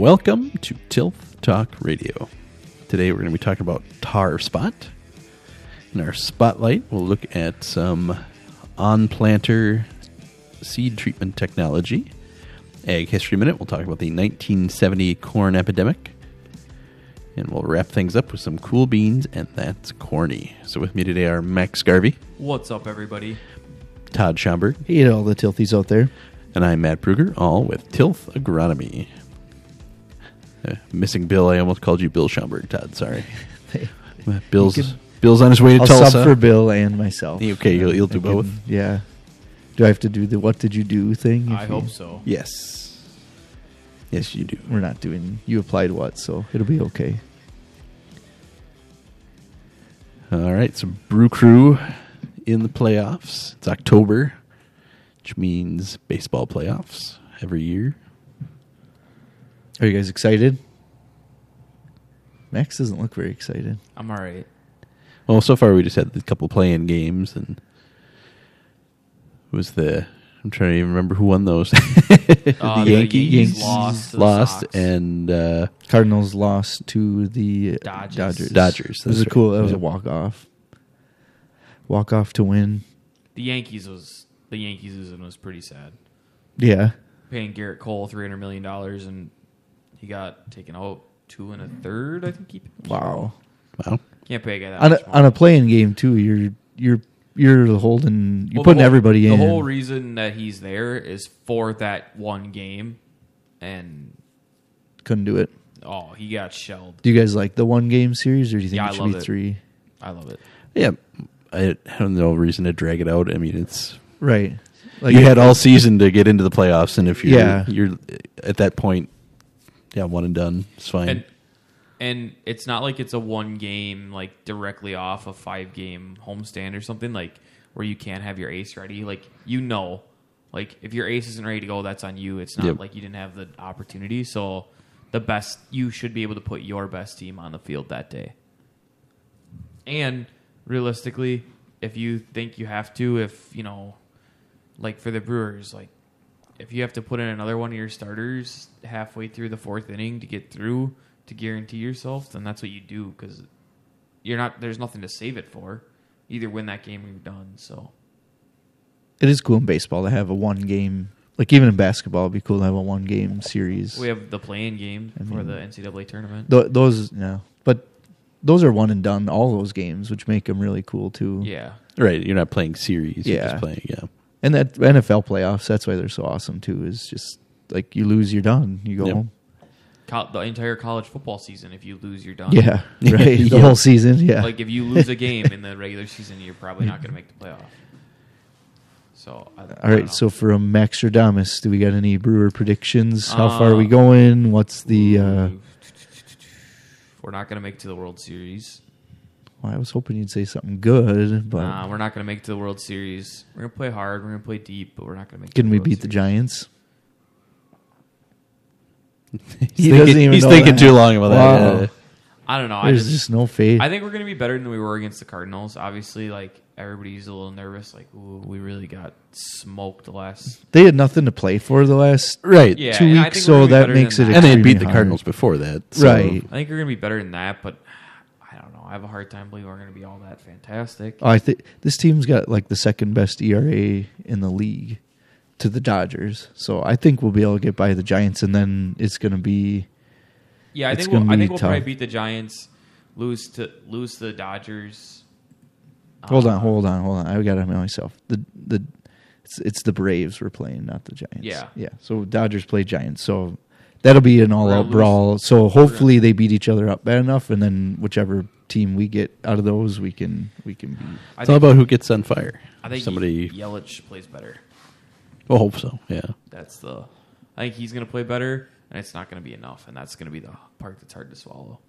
Welcome to Tilth Talk Radio. Today we're going to be talking about Tar Spot. In our spotlight, we'll look at some on planter seed treatment technology. Ag History Minute, we'll talk about the 1970 corn epidemic. And we'll wrap things up with some cool beans, and that's corny. So with me today are Max Garvey, What's up, everybody? Todd Schomburg, Hey to all the tilthies out there. and I'm Matt Pruger, all with Tilth Agronomy. Uh, missing Bill, I almost called you Bill Schomburg, Todd. Sorry. Bill's can- Bill's on his way to I'll Tulsa. sub for Bill and myself. Okay, you'll- you'll do I can- both? Yeah. Do I have to do the what did you do thing? if I you- hope so. Yes. Yes, you do. We're not doing you applied what, so it'll be okay. All right, so Brew Crew in the playoffs. It's October, which means baseball playoffs every year. Are you guys excited? Max doesn't look very excited. I'm all right. Well, so far we just had a couple playing games, and it was the I'm trying to even remember who won those. the Uh, the Yankees, Yankees lost to the lost, Sox. and uh, Cardinals lost to the Dodgers. Dodgers. Dodgers, It was that's a cool. right. That was Yeah. a walk off. Walk off to win. The Yankees was the Yankees losing was pretty sad. Yeah. Paying Gerrit Cole three hundred million dollars and he got taken out two and a third. I think he. Wow. wow, Can't pay a guy that On much a, on a playing game too, you're you're you're holding you're Well, the putting whole- everybody in. the whole reason that he's there is for that one game, and Couldn't do it. oh, he got shelled. Do you guys like the one game series, or do you think Yeah, it I should love be it. three? I love it. yeah. I have no reason to drag it out. I mean, it's Right. you had all season to get into the playoffs, and if you're Yeah. you're at that point, yeah, one and done. It's fine. And and it's not like it's a one game like directly off a five game homestand or something like where you can't have your ace ready. Like you know, like if your ace isn't ready to go, that's on you. It's not Yep. like you didn't have the opportunity. So the best you should be able to put your best team on the field that day. And realistically, if you think you have to, if you know, like for the Brewers, like if you have to put in another one of your starters halfway through the fourth inning to get through to guarantee yourself, then that's what you do because you're not. There's nothing to save it for. Either win that game or you're done. So It is cool in baseball to have a one game, like even in basketball, it'd be cool to have a one game series. we have the playing game I for mean- the NCAA tournament. Th- those, yeah, but those are one and done. All those games, which make them really cool too. yeah, right, you're not playing series. You're Yeah. just playing. Yeah, and that NFL playoffs. That's why they're so awesome too. Is just like you lose, you're done. You go Yep. home. Col- the entire college football season. If you lose, you're done. Yeah, right. The Yeah. whole season. Yeah. Like if you lose a game in the regular season, you're probably not going to make the playoff. So I, I All don't right. know. So from Maxtradamus, do we got any Brewer predictions? How far are we Uh, going? What's the? uh we're not going to make it to the World Series. Well, I was hoping you'd say something good, but Nah, we're not going to make it to the World Series. We're going to play hard. We're going to play deep, but we're not going to make. it can we World beat the Giants? he's He thinking, doesn't even he's know thinking that. too long about Wow. that. I don't know. I There's just, just no faith. I think we're going to be better than we were against the Cardinals. Obviously, like everybody's a little nervous. Like, ooh, we really got smoked the last. they had nothing to play for the last Right. Yeah, two weeks, so be that makes it. that. And they beat the hard. Cardinals before that. so- Right. I think we're going to be better than that, but I don't know. I have a hard time believing we're going to be all that fantastic. Oh, I think this team's got like the second best ERA in the league to the Dodgers. So I think we'll be able to get by the Giants, and then it's going to be Yeah, I think we'll, I think we'll probably beat the Giants, lose to lose to the Dodgers. Hold Uh, on, hold on, hold on. I got to myself. The the it's it's the Braves we're playing, not the Giants. Yeah. yeah. So Dodgers play Giants. So that'll be an all out brawl. So hopefully they beat each other up bad enough, and then whichever team we get out of those, we can we can beat. I It's all think, about who gets on fire. I think somebody. Yelich plays better. I hope so. Yeah. That's the. I think he's going to play better, and it's not going to be enough, and that's going to be the part that's hard to swallow.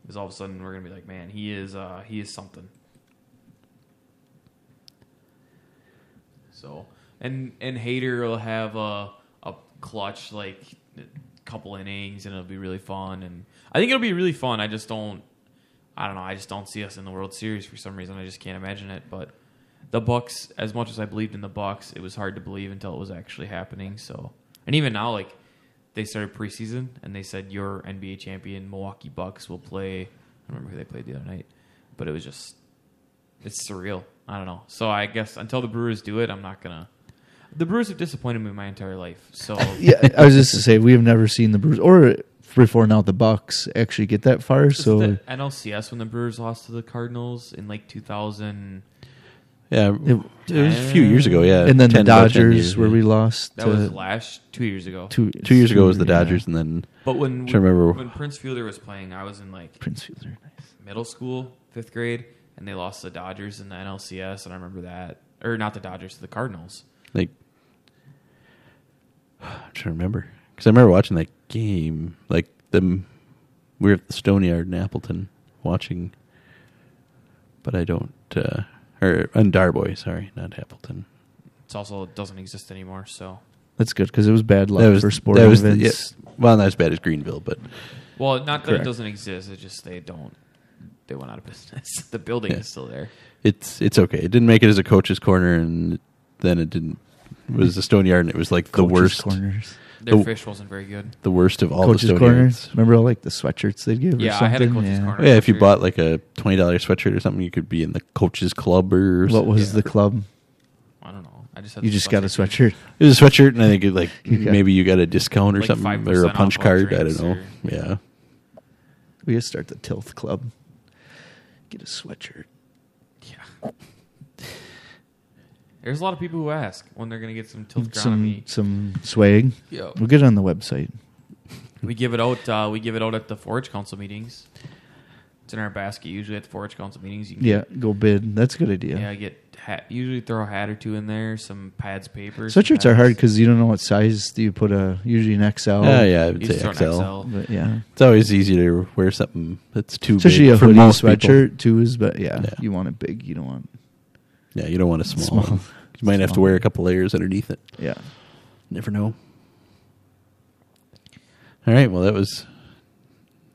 Because all of a sudden we're going to be like, man, he is uh, he is something. So and and Hader will have a a clutch like couple innings, and it'll be really fun. And I think it'll be really fun. I just don't. I don't know. I just don't see us in the World Series for some reason. I just can't imagine it. But the Bucks, as much as I believed in the Bucks, it was hard to believe until it was actually happening. So, and even now, like they started preseason and they said your NBA champion Milwaukee Bucks will play. I remember who they played the other night, but it was just it's surreal. I don't know. So I guess until the Brewers do it, I'm not gonna. The Brewers have disappointed me my entire life. So Yeah, I was just to say we have never seen the Brewers or before now the Bucks actually get that far. This is So the NLCS when the Brewers lost to the Cardinals in like 2000. Yeah, It- it, was a few years ago. Yeah, and then the 10 about 10 Dodgers years, where yeah. we lost That to was last two years ago. two two years ago was the yeah. Dodgers, and then But when Trying to remember- when Prince Fielder was playing, I was in like Prince Fielder. Nice. middle school, fifth grade, and they lost the Dodgers in the NLCS, and I remember that, or not the Dodgers, the Cardinals. like I'm trying to remember because I remember watching that game. Like them, we were at the Stone Yard in Appleton watching, but I don't. Uh, or and Darboy, sorry, not Appleton. It's also it doesn't exist anymore. So, That's good because it was bad luck that was for sporting that was the- yeah, well, not as bad as Greenville, but well, not that Correct. it doesn't exist. It's just they don't. They went out of business. the building Yeah. is still there. it's it's okay. It didn't make it as a coach's corner, and then it didn't. It was the Stone Yard, and it was like the Coaches' worst, corners. Their The- fish wasn't very good. the worst of all Coaches' the Stone corners. Yards. Remember all like the sweatshirts they'd give? or Yeah, I had a something? coach's yeah. corner. Yeah, if you bought like a twenty dollars sweatshirt or something, you could be in the coach's club or What was Yeah. the club? I don't know. I just had You the just got a sweatshirt. sweatshirt. It was a sweatshirt, and I think it, like You got- maybe you got a discount or Like something, 5% or a punch all card. I don't drinks know. or- Yeah, We gotta start the Tilth Club. Get a sweatshirt. Yeah. There's a lot of people who ask when they're going to get some tilt Some some swag. Yeah. We'll get it on the website. We give it out. Uh, we give it out at the Forage Council meetings. It's in our basket usually at the Forage Council meetings. You can Yeah, go bid. That's a good idea. yeah. Get hat. Usually throw a hat or two in there. Some pads, paper. Sweatshirts some are hard because you don't know what size do you put a usually an XL. yeah, yeah. I would say XL. XL. But yeah, It's always easy to wear something that's too especially big a for hoodie most people. sweatshirt too is. But yeah, Yeah. you want it big. You don't want Yeah, you don't want a small. Small. You might have to wear a couple layers underneath it. yeah. Never know. All right. Well, that was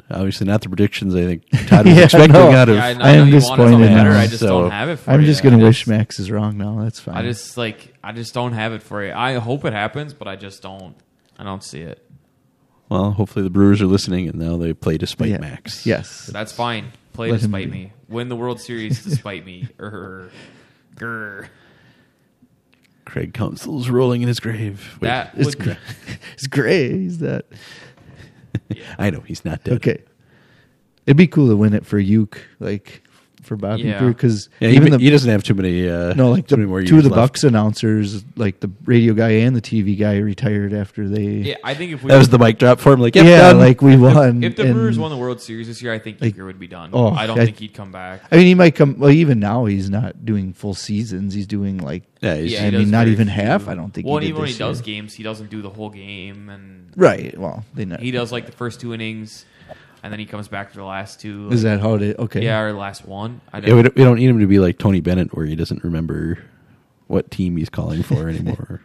obviously not the predictions I think Todd was Yeah, expecting no. out of. Yeah, I, know I am you want it disappointed something better. I just so don't have it for I'm you. just gonna I wish just- Max is wrong now. That's fine. I just like I just don't have it for you. I hope it happens, but I just don't. I don't see it. Well, hopefully the Brewers are listening, and now they play despite Yeah. Max. Yes. That's fine. Play Let him despite me. Win the World Series despite me. Grr. Er, Grr. Craig Counsell's rolling in his grave. Wait, That It's would, gray. it's gray. He's that. I know he's not dead. Okay. It'd be cool to win it for Uke, like for Bobby Yeah. because Yeah, he, even the he doesn't have too many. Uh, no, like too the many more two years of the left. Bucks announcers, like the radio guy and the TV guy, retired after they. yeah, I think if we That was the mic drop for him. Like, yep, yeah, done. like we won. if the and- Brewers won the World Series this year, I think Like, Uecker would be done. oh, I don't I- think he'd come back. I mean, he might come. Well, even now he's not doing full seasons. He's doing like yeah, he's, Yeah, I he mean, not even few. half, I don't think he Well, did even when he does year. games, he doesn't do the whole game, and right. Well, they not. he does like the first two innings, and then he comes back for the last two. Is that how it? Okay. yeah, or last one? I Yeah, we, don't, we don't need him to be like Tony Bennett, where he doesn't remember what team he's calling for anymore.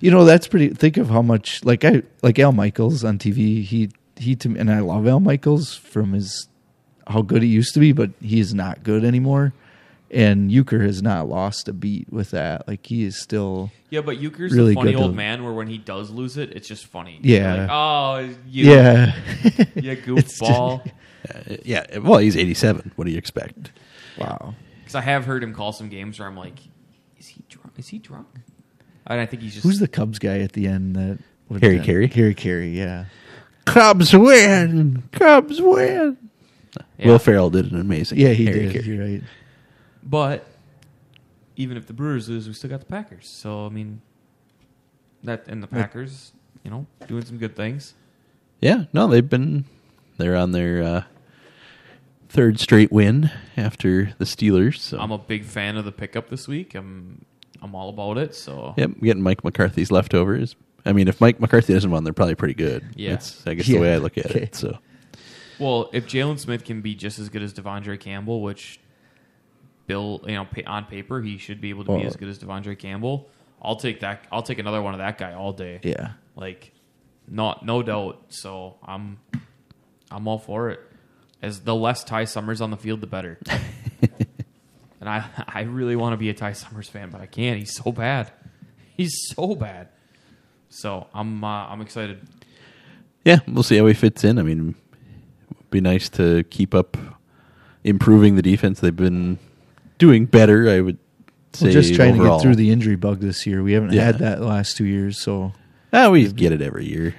You know, that's pretty. Think of how much like I like Al Michaels on TV. He he to me, and I love Al Michaels from his how good he used to be, but he is not good anymore. And Uecker has not lost a beat with that. Like he is still. Yeah, but Uecker's Really the funny old to- man where when he does lose it, it's just funny. Yeah. Like, oh, you, Yeah. you It's just- goofball. Uh, yeah, well, he's 87. What do you expect? wow. Because I have heard him call some games where I'm like, is he drunk? Is he drunk? And I think he's just. Who's the Cubs guy at the end? That what is Harry that? Caray? Harry Caray. Yeah. Cubs win! Cubs win! Yeah. Will Ferrell did an amazing. Yeah, he Harry did. Caray. You're right. But even if the Brewers lose, we still got the Packers. So I mean, that and the Packers, you know, doing some good things. Yeah, no, they've been they're on their uh, third straight win after the Steelers. So I'm a big fan of the pickup this week. I'm I'm all about it. So yep, getting Mike McCarthy's leftovers. I mean, if Mike McCarthy doesn't win, they're probably pretty good. Yeah. That's I guess Yeah, the way I look at okay. it. So Well, if Jaylon Smith can be just as good as Devondre Campbell, which Bill, you know, pa- on paper he should be able to be as good as Devondre Campbell. I'll take that. I'll take another one of that guy all day. Yeah. Like, not no doubt. So I'm, I'm all for it. As the less Ty Summers on the field, the better. and I, I really want to be a Ty Summers fan, but I can't. He's so bad. He's so bad. So I'm, uh, I'm excited. Yeah, we'll see how he fits in. I mean, it'd be nice to keep up improving the defense. They've been doing better, I would say. We're just trying overall. to get through the injury bug this year. We haven't Yeah. had that the last two years, so. Ah, we get it every year.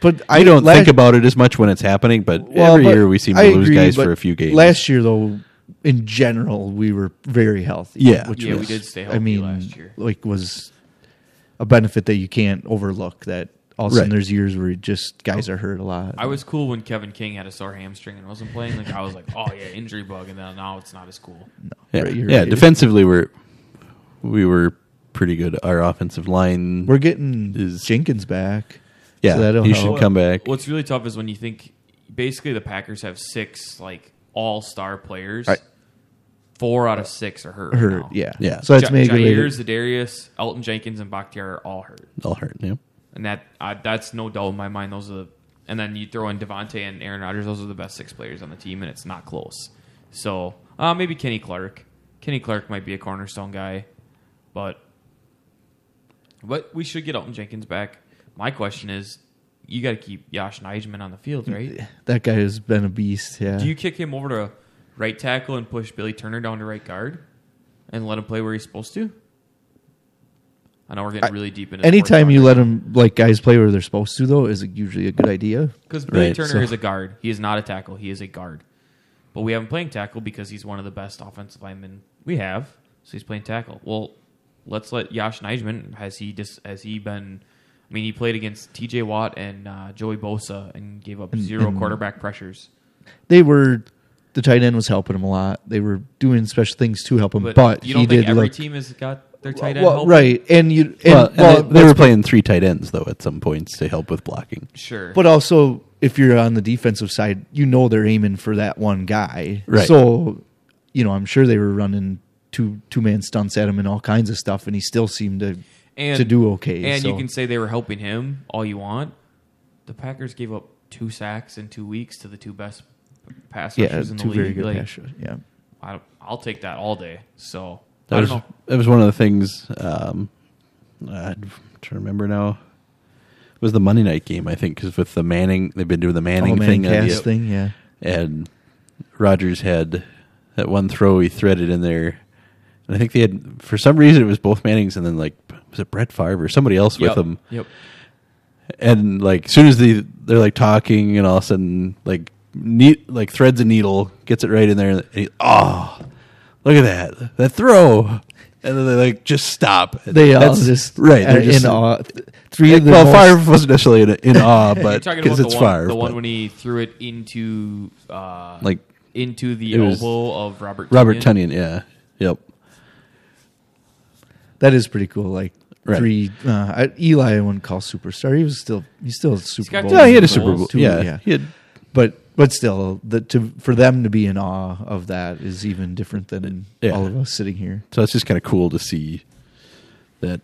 But I don't last- think about it as much when it's happening, but Well, every but year we seem to I lose agree, guys for a few games. Last year, though, in general, we were very healthy. Yeah. which Yeah, we did stay healthy I mean, last year. like was a benefit that you can't overlook. That all of a sudden Right. there's years where just guys are hurt a lot. I was cool when Kevin King had a sore hamstring and wasn't playing. Like I was like, oh yeah, injury bug, and then now it's not as cool. yeah, Right, you're yeah right. defensively we're we were pretty good. Our offensive line, We're getting Is- Jenkins back. yeah, so that'll he help. should come back. What's really tough is when you think basically the Packers have six like all star players. Right. Four out of six are hurt. right Hurt, now. yeah, Yeah. So that's Ja- made a good Jaire, Zadarius, Elgton Jenkins, and Bakhtiar are all hurt, All hurt. Yeah. And that uh, that's no doubt in my mind. Those are, the, and then you throw in Davante and Aaron Rodgers. Those are the best six players on the team, and it's not close. So uh, maybe Kenny Clark. Kenny Clark might be a cornerstone guy, but but we should get Elgton Jenkins back. My question is, you got to keep Josh Nijman on the field, right? that guy has been a beast. Yeah. Do you kick him over to right tackle and push Billy Turner down to right guard and let him play where he's supposed to? I know we're getting really deep into Anytime you let them like guys play where they're supposed to, though, is usually a good idea. because Billy Right, Turner so- is a guard. He is not a tackle. He is a guard. But we have him playing tackle because he's one of the best offensive linemen we have. So he's playing tackle. Well, let's let Josh Nijman has he just has he been? I mean, he played against T.J. Watt and uh, Joey Bosa and gave up zero and- quarterback pressures. They were the tight end was helping him a lot. They were doing special things to help him, But, but, you don't he think did every look team has got their tight end well, helping? right. And you and, well, and well, they, they were playing three tight ends though at some points to help with blocking. Sure, But also, if you're on the defensive side, you know they're aiming for that one guy. Right. So, you know, I'm sure they were running two two man stunts at him and all kinds of stuff, and he still seemed to and to do okay. And so. you can say they were helping him all you want. The Packers gave up two sacks in two weeks to the two best pass yeah, rushers in the two league. very good Like, pass rush, Yeah, I I'll take that all day. So That I was don't know. that was one of the things. Um, I'm trying to remember now. It was the Monday night game, I think, because with the Manning, they've been doing the Manning All thing, man on cast the- thing. Yeah, and Rodgers had that one throw he threaded in there. And I think they had, for some reason, it was both Mannings, and then like was it Brett Favre or somebody else Yep. with him. Yep. And like, as soon as they they're like talking, and all of a sudden, like, neat, like threads a needle, gets it right in there, and he, oh, look at that, that throw, and then they like just stop. they all That's- just right. They're uh, just in awe. Three of the well, most- Favre wasn't necessarily in, in awe, You're but talking because about it's the one, Favre, the one but when he threw it into uh, like into the it was elbow of Robert Robert Tonyan. Tonyan, yeah, yep. that is pretty cool. Like Right. three. Uh, I, Eli, I wouldn't call superstar. He was still he's still a Super got Bowl. two Yeah, he had a Super Super Bowl. too, yeah, yeah. he had but but still, the, to for them to be in awe of that is even different than Yeah. all of us sitting here. So it's just kind of cool to see that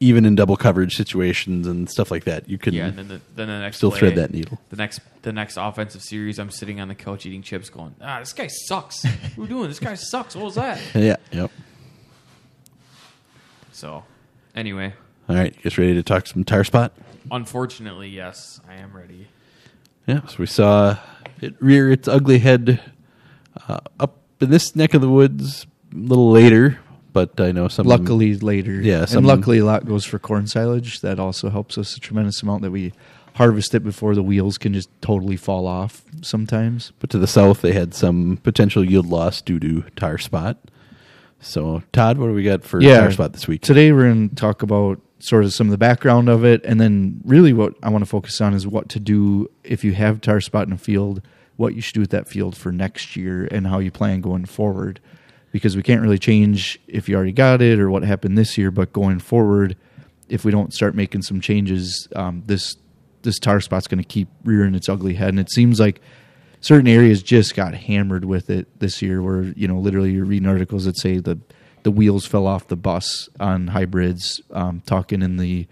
even in double coverage situations and stuff like that, you can Yeah, and then the, then the next still play, thread that needle. The next the next offensive series, I'm sitting on the couch eating chips, going, "Ah, this guy sucks. what are we doing? This guy sucks. What was that?" Yeah, yep. So, anyway, All right, guys ready to talk some tar spot? unfortunately, yes, I am ready. Yeah, so we saw it rear its ugly head uh, up in this neck of the woods a little later, but I know some. Luckily, later, Yeah, some- and luckily, a lot goes for corn silage. That also helps us a tremendous amount that we harvest it before the wheels can just totally fall off. Sometimes, but to the south they had some potential yield loss due to tar spot. So, Todd, what do we got for Yeah. tar spot this week? today we're going to talk about sort of some of the background of it, and then really what I want to focus on is what to do if you have tar spot in a field, what you should do with that field for next year, and how you plan going forward. Because we can't really change if you already got it or what happened this year, but going forward, if we don't start making some changes, um, this this tar spot's going to keep rearing its ugly head, and it seems like certain areas just got hammered with it this year where you know literally you're reading articles that say the the wheels fell off the bus on hybrids um, talking in the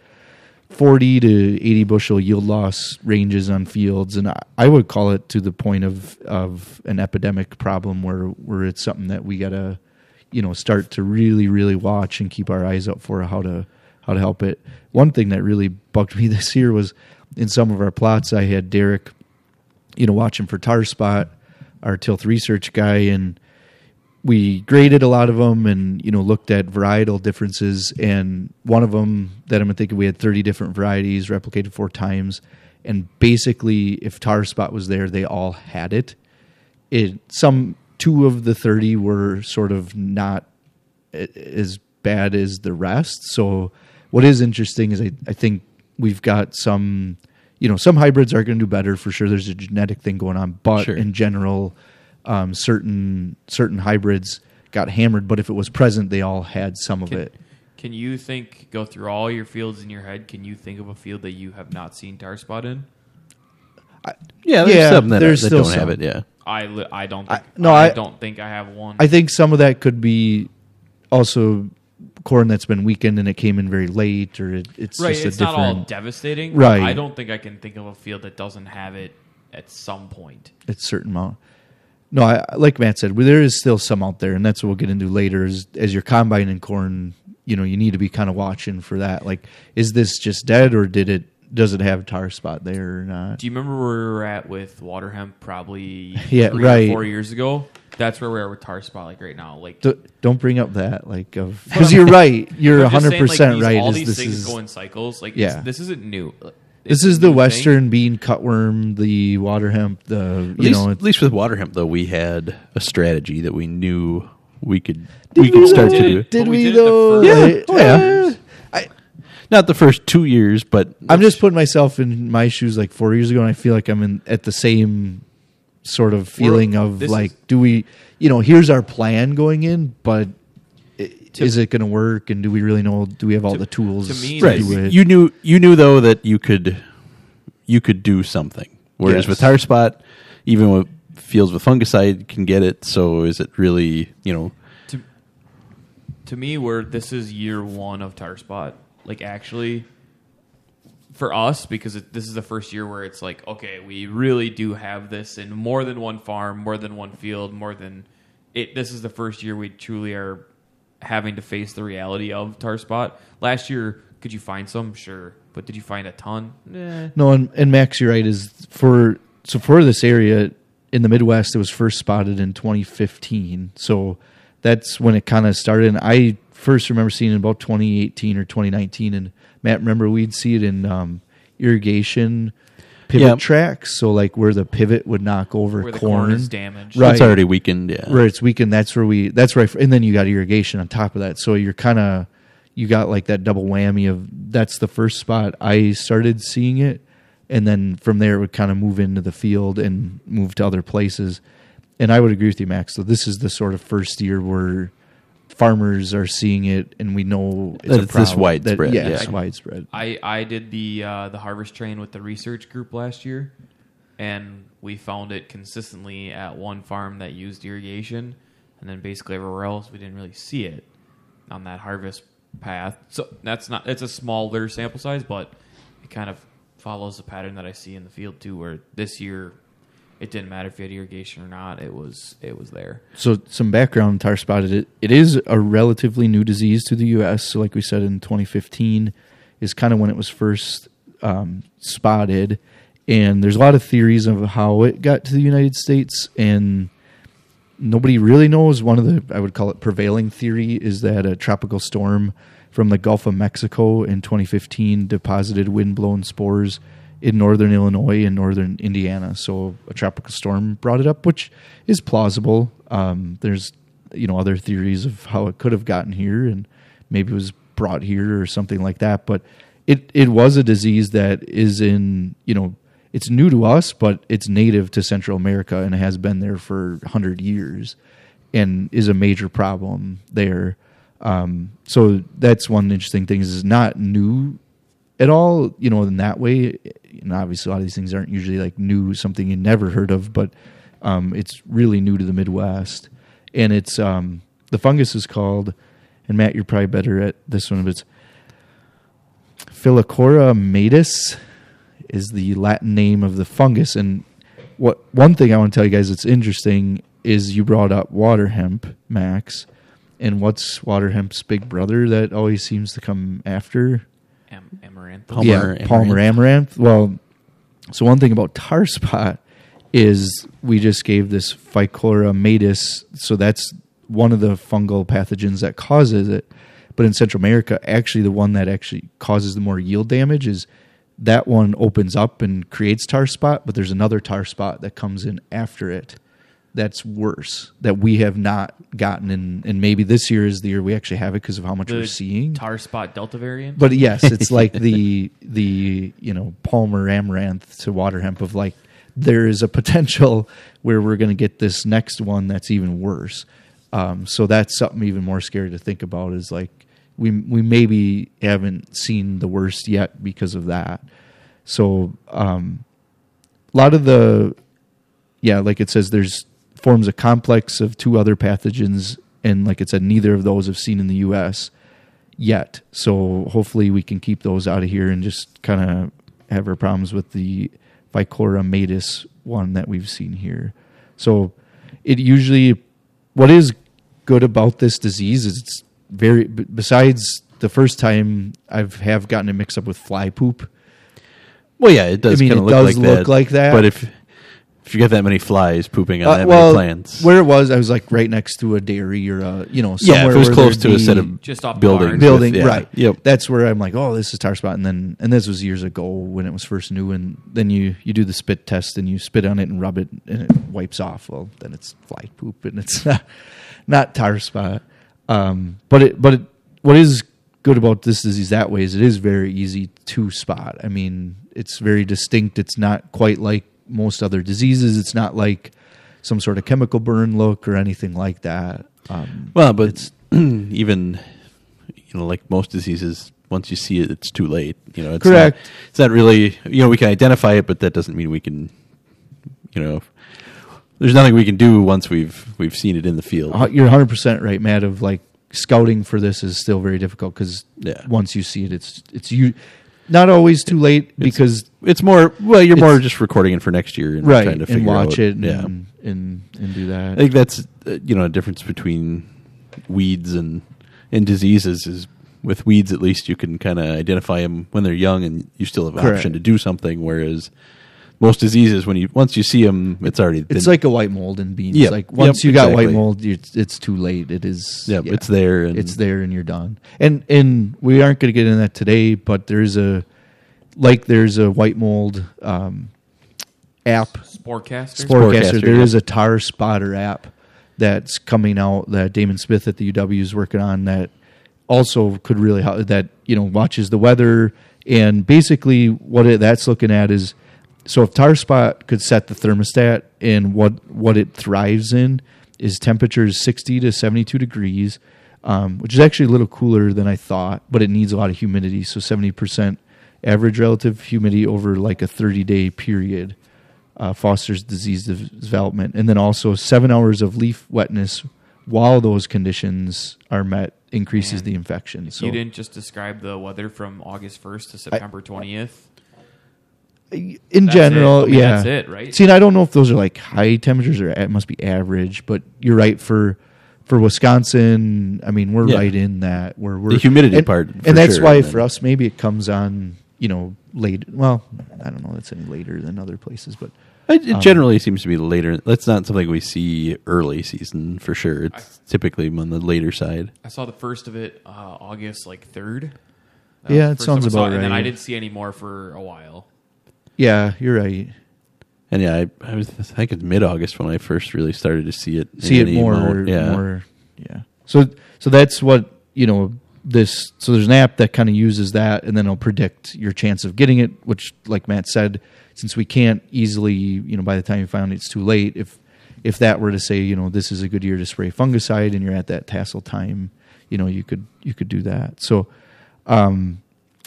40 to 80 bushel yield loss ranges on fields. And I, I would call it to the point of of an epidemic problem where where it's something that we gotta you know start to really really watch and keep our eyes out for how to how to help it. One thing that really bugged me this year was in some of our plots, I had Derek, you know, watching for tar spot, our tilth research guy, and we graded a lot of them and you know looked at varietal differences and one of them that i'm thinking we had 30 different varieties replicated four times and basically if tar spot was there they all had it it some two of the 30 were sort of not as bad as the rest so what is interesting is i, I think we've got some you know some hybrids are going to do better for sure there's a genetic thing going on but Sure. in general um, certain certain hybrids got hammered but if it was present they all had some of Can, it can you think go through all your fields in your head? Can you think of a field that you have not seen tar spot in? Yeah, there's Yeah, some that, there's that still don't have some. it. Yeah, I li- I don't I- no, I, I- don't think I have one. i think some of that could be also corn that's been weakened and it came in very late or it, it's right, just a not different all devastating. Right. I don't think I can think of a field that doesn't have it at some point. it's certain amount. No, I, like Matt said, well, there is still some out there, and that's what we'll get into later. Is as you're combining corn, you know, you need to be kind of watching for that. Like, is this just dead, or did it? Does it have a tar spot there or not? Do you remember where we were at with water hemp probably Yeah, three right. or four years ago? That's where we are with tar spot like right now. Like D- don't bring up that, like, because you're right. You're I'm 100 saying, like, percent right. All these this things is go in cycles. Like Yeah. this isn't new. This is the new thing. western bean cutworm, the water hemp, the at you least, know, at least with water hemp though, we had a strategy that we knew we could Did we could start to do. Did we we, did it the though? Yeah. Oh, yeah. I, Not the first two years, but I'm just putting myself in my shoes like four years ago, and I feel like I'm in at the same sort of feeling of like, is- do we, you know, here's our plan going in, but To- is it going to work? And do we really know? Do we have all To- the tools to me, to right. do it? You knew you knew though that you could you could do something. Whereas Yes. with tar spot, even with fields with fungicide can get it. So is it really you know? to to me where this is year one of tar spot like actually for us because it, this is the first year where it's like okay we really do have this in more than one farm more than one field more than it this is the first year we truly are having to face the reality of tar spot last year could you find some sure but did you find a ton nah. no, and, and Max, you're right. Is for so for this area in the Midwest, it was first spotted in 2015. So that's when it kind of started. And I first remember seeing it about 2018 or 2019. And Matt, remember we'd see it in um, irrigation pivot Yeah. tracks. So like where the pivot would knock over where the corn. corn is damaged Right. It's already weakened. Yeah. where it's weakened. That's where we. That's right. And then you got irrigation on top of that. So you're kind of you got like that double whammy of that's the first spot I started seeing it, and then from there it would kind of move into the field and move to other places. And I would agree with you, Max. So this is the sort of first year where farmers are seeing it, and we know it's That a it's this widespread, That, yeah, yeah. it's widespread. I, I did the uh, the harvest train with the research group last year, and we found it consistently at one farm that used irrigation, and then basically everywhere else we didn't really see it on that harvest path. So that's not it's a smaller sample size, but it kind of follows the pattern that I see in the field too. Where this year it didn't matter if you had irrigation or not; it was it was there. So some background tar spotted it. It is a relatively new disease to the U.S. So like we said in 2015 is kind of when it was first um, spotted, and there's a lot of theories of how it got to the United States, and nobody really knows. One of the I would call it prevailing theory is that a tropical storm from the Gulf of Mexico in 2015 deposited wind-blown spores in northern Illinois and northern Indiana. So a tropical storm brought it up, which is plausible. Um, there's you know other theories of how it could have gotten here, and maybe it was brought here or something like that. But it it was a disease that is in you know it's new to us, but it's native to Central America and has been there for hundred years, and is a major problem there. Um, so that's one interesting thing is not new at all, you know, in that way. And obviously, a lot of these things aren't usually like new, something you never heard of, but um, it's really new to the Midwest. And it's um, the fungus is called, and Matt, you're probably better at this one, but it's Phyllachora maydis is the Latin name of the fungus. And what one thing I want to tell you guys that's interesting is you brought up water hemp, Max. And what's water hemp's big brother that always seems to come after? Am- amaranth. Palmer yeah, amaranth. Palmer amaranth. Well, So one thing about tar spot is we just gave this Phyllachora maydis, so that's one of the fungal pathogens that causes it. But in Central America, actually the one that actually causes the more yield damage is that one opens up and creates tar spot, but there's another tar spot that comes in after it that's worse that we have not gotten in and maybe this year is the year we actually have it because of how much The we're seeing tar spot delta variant. but yes, it's like the the you know Palmer amaranth to water hemp of like there is a potential where we're going to get this next one that's even worse. Um, so that's something even more scary to think about. Is like we we maybe haven't seen the worst yet because of that. So um, a lot of the yeah, like it says, there's forms a complex of two other pathogens, and like it said, neither of those have seen in the U.S. yet. So hopefully we can keep those out of here and just kind of have our problems with the Phyllachora maydis one that we've seen here. So it usually, what is good about this disease is it's very. Besides the first time I've have gotten it mixed up with fly poop. Well, yeah, it does I mean, kind of it look does like look that. like that. But if if you get that many flies pooping on Uh, that well, many plants, where it was, I was like right next to a dairy or a you know somewhere yeah, if it was where close there'd to a set be of Just off the buildings, barn. building, with- yeah, right? Yep. That's where I'm like, oh, this is tar spot, and then and this was years ago when it was first new, and then you you do the spit test and you spit on it and rub it and it wipes off. Well, then it's fly poop and it's not not tar spot. Um, but it but it, what is good about this disease that way is it is very easy to spot. I mean, it's very distinct. It's not quite like most other diseases. It's not like some sort of chemical burn look or anything like that. Um, Well, but it's even you know, like most diseases, once you see it, it's too late. You know, it's Correct. Not, it's not really. You know, we can identify it, but that doesn't mean we can. You know, there's nothing we can do once we've we've seen it in the field. Uh, You're 100 percent right, Matt. Of like scouting for this is still very difficult because Yeah. once you see it, it's it's you not always too late because It's more well, you're more just recording it for next year and right trying to and figure watch out, it and, yeah, and and and do that. I think that's uh, you know a difference between weeds and and diseases is with weeds at least you can kind of identify them when they're young and you still have an Correct. option to do something. Whereas most diseases, when you once you see them, it's already it's been, like a white mold in beans. Yep. Like once Yep, you got exactly. white mold, you, it's too late. It is. yeah, it's there and it's there and you're done. And and we aren't going to get into that today, but there's a like there's a white mold um, app Sporecaster. Sporecaster. Sporecaster, There yeah. is a tar spotter app that's coming out that Damon Smith at the UW is working on that also could really help. That you know watches the weather and basically what it, that's looking at is so if tar spot could set the thermostat and what what it thrives in is temperatures 60 to 72 degrees um, which is actually a little cooler than i thought but it needs a lot of humidity so 70% average relative humidity over like a 30 day period uh, fosters disease development, and then also seven hours of leaf wetness while those conditions are met increases Man. the infection. So you didn't just describe the weather from August 1st to September 20th. In That's general, it. I mean, yeah, that's it, right? See, and I don't know if those are like high temperatures or it must be average, but you're right for for Wisconsin. I mean, we're Yeah. right in that where we're The humidity and, part, and that's sure, why and for then- us maybe it comes on you know late. Well, I don't know that's any later than other places, but It, it Um, generally seems to be later. That's not something we see early season for sure. It's typically on the later side. I saw the first of it uh, August like 3rd. Yeah, it sounds about I saw about And then I didn't see any more for a while. Yeah, you're right. And yeah, I, I was I think it's mid August when I first really started to see it. see it any more, yeah. more yeah so so that's what you know this so there's an app that kind of uses that and then it'll predict your chance of getting it which like matt said since we can't easily you know by the time you find it, it's too late if if that were to say you know this is a good year to spray fungicide and you're at that tassel time you know you could you could do that so um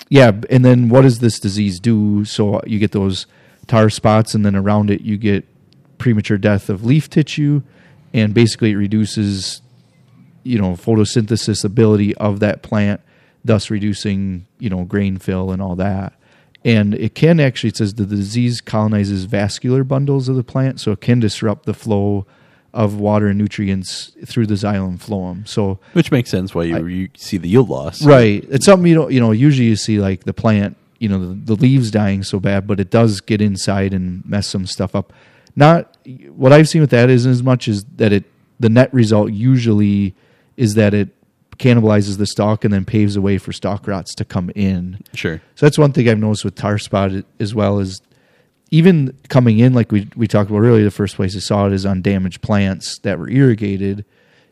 yeah and then what does this disease do? So uh, you get those tar spots and then around it you get premature death of leaf tissue and basically it reduces you know photosynthesis ability of that plant thus reducing you know grain fill and all that. And it can actually it says the disease colonizes vascular bundles of the plant so it can disrupt the flow of water and nutrients through the xylem phloem so Which makes sense why you, I- you see the yield loss. Right. It's something you don't you know, usually you see like the plant you know the, the leaves dying so bad, but it does get inside and mess some stuff up. Not what I've seen with that isn't as much as that it the net result usually is that it cannibalizes the stalk and then paves the way for stalk rots to come in. Sure. So that's one thing I've noticed with tar spot as well as even coming in, like we we talked about earlier, the first place I saw it is on damaged plants that were irrigated.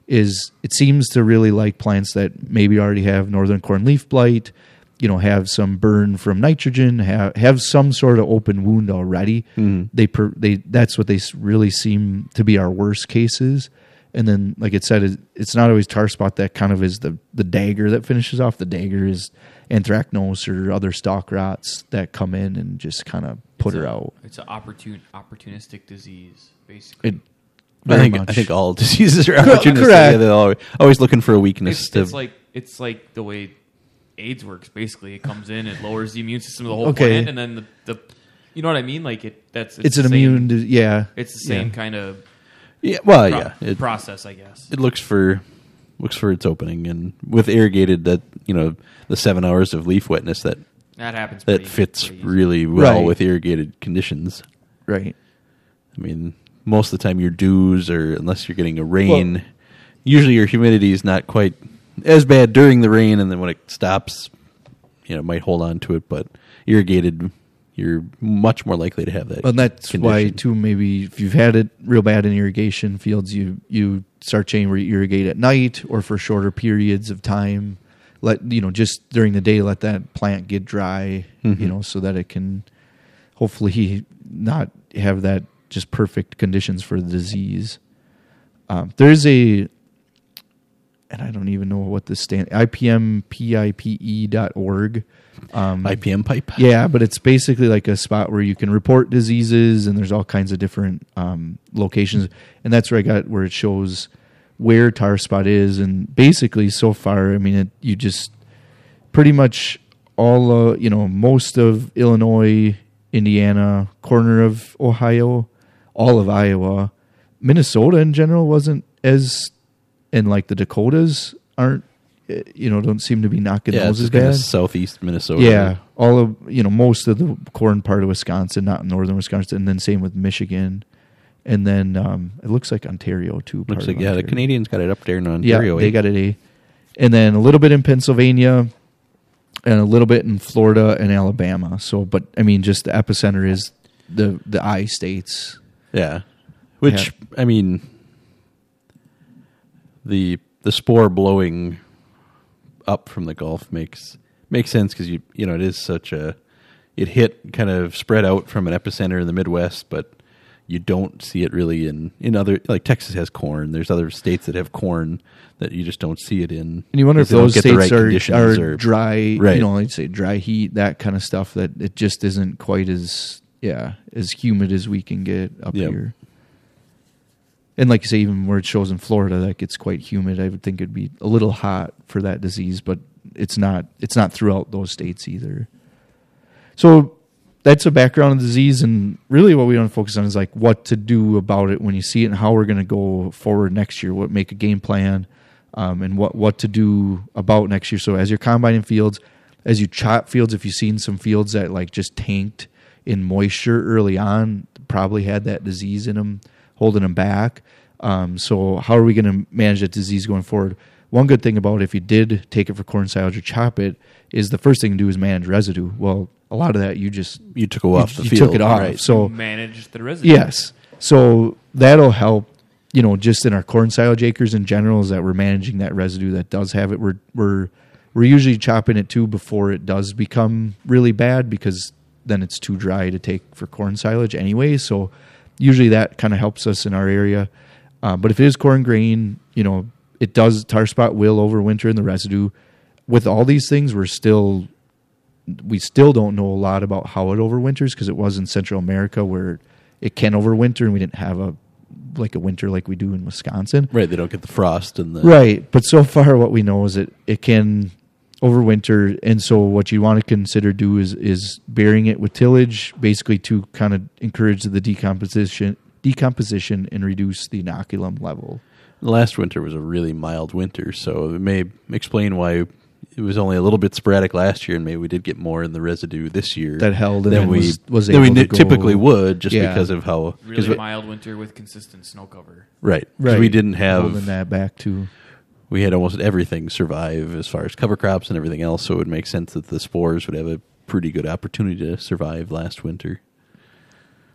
Is it seems to really like plants that maybe already have northern corn leaf blight, you know, have some burn from nitrogen, have have some sort of open wound already. Mm-hmm. They per, they that's what they really seem to be our worst cases. And then, like it said, it's not always tar spot that kind of is the the dagger that finishes off. The dagger is anthracnose or other stalk rots that come in and just kind of put It's her a- out. It's an opportun, opportunistic disease, basically. It I think much. I think all diseases are opportunistic. Yeah, they're always, always looking for a weakness it's, to. it's like it's like the way AIDS works. Basically, it comes in, it lowers the immune system of the whole Okay. plant, and then the, the you know what I mean? Like it. That's it's, an same- immune. Yeah, It's the same Yeah. kind of yeah, well, pro- yeah. It, process, I guess. it looks for looks for its opening, and with irrigated, that you know the seven hours of leaf wetness that that happens. that pretty- fits pretty really well Right. with irrigated conditions. Right. I mean, most of the time your dews, or unless you're getting a rain, usually your humidity is not quite as bad during the rain, and then when it stops, you know, it might hold on to it. But irrigated, you're much more likely to have that. And that's why condition. too. Maybe if you've had it real bad in irrigation fields, you you start changing where you irrigate at night or for shorter periods of time. Let you know just during the day, let that plant get dry. Mhm. You know, so that it can hopefully not have that just perfect conditions for the disease. Um, there's a, and I don't even know what this stand IPMPIPE E dot org. Um, IPM pipe. yeah, but it's basically like a spot where you can report diseases, and there's all kinds of different um, locations, and that's where I got where it shows where tar spot is, and basically so far, I mean, it, you just pretty much all uh, you know most of Illinois, Indiana, corner of Ohio, all of Iowa, Minnesota in general wasn't as, and like the Dakotas aren't, eh, you know, don't seem to be knocking yeah, those as bad. southeast Minnesota. Yeah, all of you know most of the corn part of Wisconsin, not northern Wisconsin, and then same with Michigan, and then um, it looks like Ontario too. looks like yeah, the Canadians got it up there in Ontario. Yeah, they eh? got it a, and then a little bit in Pennsylvania, and a little bit in Florida and Alabama. So, but I mean, just the epicenter is the the I states. Yeah, which I mean, the the spore blowing up from the Gulf makes makes sense because you you know it is such a it hit kind of spread out from an epicenter in the Midwest, but you don't see it really in in other like Texas has corn. There's other states that have corn that you just don't see it in. And you wonder if those states right are, are or- dry, Right. you know, like say dry heat, that kind of stuff. That it just isn't quite as yeah as humid as we can get up Yep. here. And like you say, even where it shows in Florida, that gets quite humid. I would think it'd be a little hot for that disease, but it's not. It's not throughout those states either. So that's a background disease, and really what we want to focus on is like what to do about it when you see it, and how we're going to go forward next year. What make a game plan, um, and what what to do about next year. So as you're combining fields, as you chop fields, if you've seen some fields that like just tanked in moisture early on, probably had that disease in them, holding them back. Um, so how are we going to manage that disease going forward? One good thing about if you did take it for corn silage or chop it is the first thing to do is manage residue. Well, a lot of that you just you took off you, the you field. took it off. right. So manage the residue. Yes. So that'll help, you know, just in our corn silage acres in general is that we're managing that residue that does have it. We're we're we're usually chopping it too before it does become really bad because then it's too dry to take for corn silage anyway. So usually that kind of helps us in our area. Uh, but if it is corn grain, you know, it does tar spot will overwinter in the residue. With all these things, we're still we still don't know a lot about how it overwinters because it was in Central America where it can overwinter and we didn't have a like a winter like we do in Wisconsin. Right, they don't get the frost and the Right, but so far what we know is that it can overwinter, and so what you want to consider do is is burying it with tillage, basically to kind of encourage the decomposition decomposition and reduce the inoculum level. Last winter was a really mild winter, so it may explain why it was only a little bit sporadic last year, and maybe we did get more in the residue this year That held and than then we was- was than we able to ni- go- typically would, just Yeah. because of how Really we- mild winter with consistent snow cover. right 'Cause we didn't holding have that back too. we had almost everything survive as far as cover crops and everything else, so it would make sense that the spores would have a pretty good opportunity to survive last winter.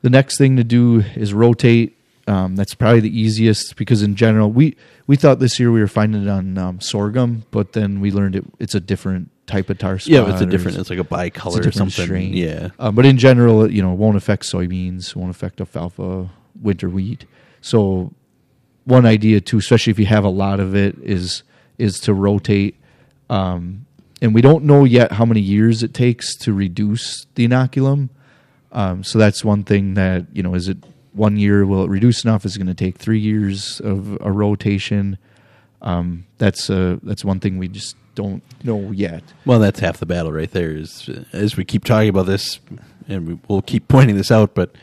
The next thing to do is rotate. Um, that's probably the easiest because in general we we thought this year we were finding it on um, sorghum, but then we learned it it's a different type of tar spot. Yeah, it's a different. It's like a it's bicolor a or something. strain. Yeah, Uh, but in general, you know, it won't affect soybeans, won't affect alfalfa, winter wheat. So one idea too, especially if you have a lot of it, is is to rotate. Um, and we don't know yet how many years it takes to reduce the inoculum. Um, so that's one thing that you know is it one year will it reduce enough? Is it going to take three years of a rotation? Um, that's uh, that's one thing we just don't know yet. Well, that's half the battle right there. Is as we keep talking about this, and we, we'll keep pointing this out, but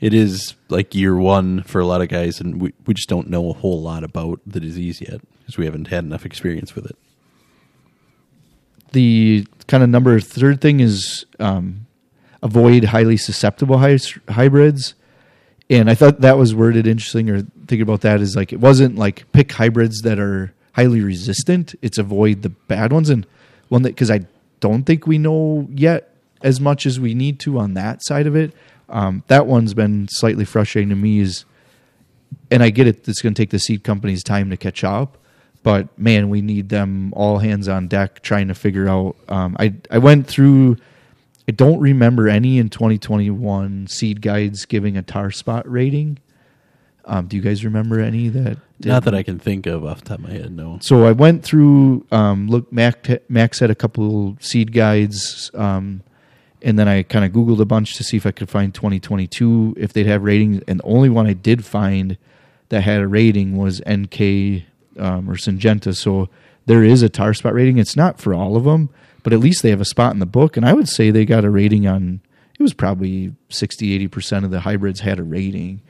it is like year one for a lot of guys, and we we just don't know a whole lot about the disease yet because we haven't had enough experience with it. the kind of number third thing is um, avoid highly susceptible hy- hybrids and i thought that was worded interesting or thinking about that is like it wasn't like pick hybrids that are highly resistant it's avoid the bad ones and one that because i don't think we know yet as much as we need to on that side of it um, that one's been slightly frustrating to me is and I get it. It's going to take the seed companies time to catch up, but man, we need them all hands on deck trying to figure out. Um, I I went through. I don't remember any in 2021 seed guides giving a tar spot rating. Um, do you guys remember any that? did? Not that I can think of off the top of my head. No. So I went through. Um, look, Mac Max had a couple seed guides, um, and then I kind of Googled a bunch to see if I could find 2022 if they'd have ratings. And the only one I did find that had a rating was NK um, or Syngenta. So there is a tar spot rating. It's not for all of them, but at least they have a spot in the book. And I would say they got a rating on. It was probably 60, 80 percent of the hybrids had a rating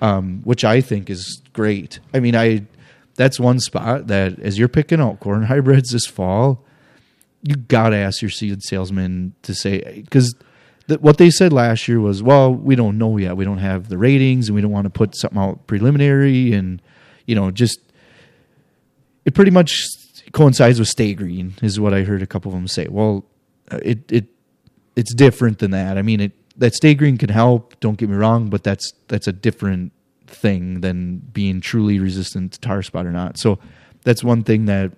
um, which I think is great. I mean, I that's one spot that as you're picking out corn hybrids this fall, you gotta ask your seed salesman to say because what they said last year was, well, we don't know yet. We don't have the ratings, and we don't want to put something out preliminary, and you know, just it pretty much coincides with Stay Green, is what I heard a couple of them say. Well, uh, it it it's different than that. I mean, it that Stay Green can help. Don't get me wrong, but that's that's a different thing than being truly resistant to tar spot or not. So that's one thing that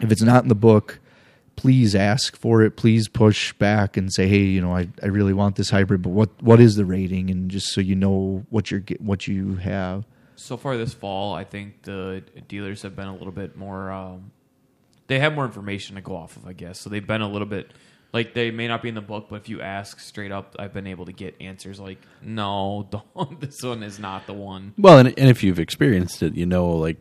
if it's not in the book, please ask for it. Please push back and say, hey, you know, I, I really want this hybrid, but what what is the rating? And just so you know what you're what you have. So far this fall, I think the dealers have been a little bit more. Um, they have more information to go off of, I guess. So they've been a little bit like they may not be in the book, but if you ask straight up, I've been able to get answers like, "No, don't. This one is not the one." Well, and, and if you've experienced it, you know, like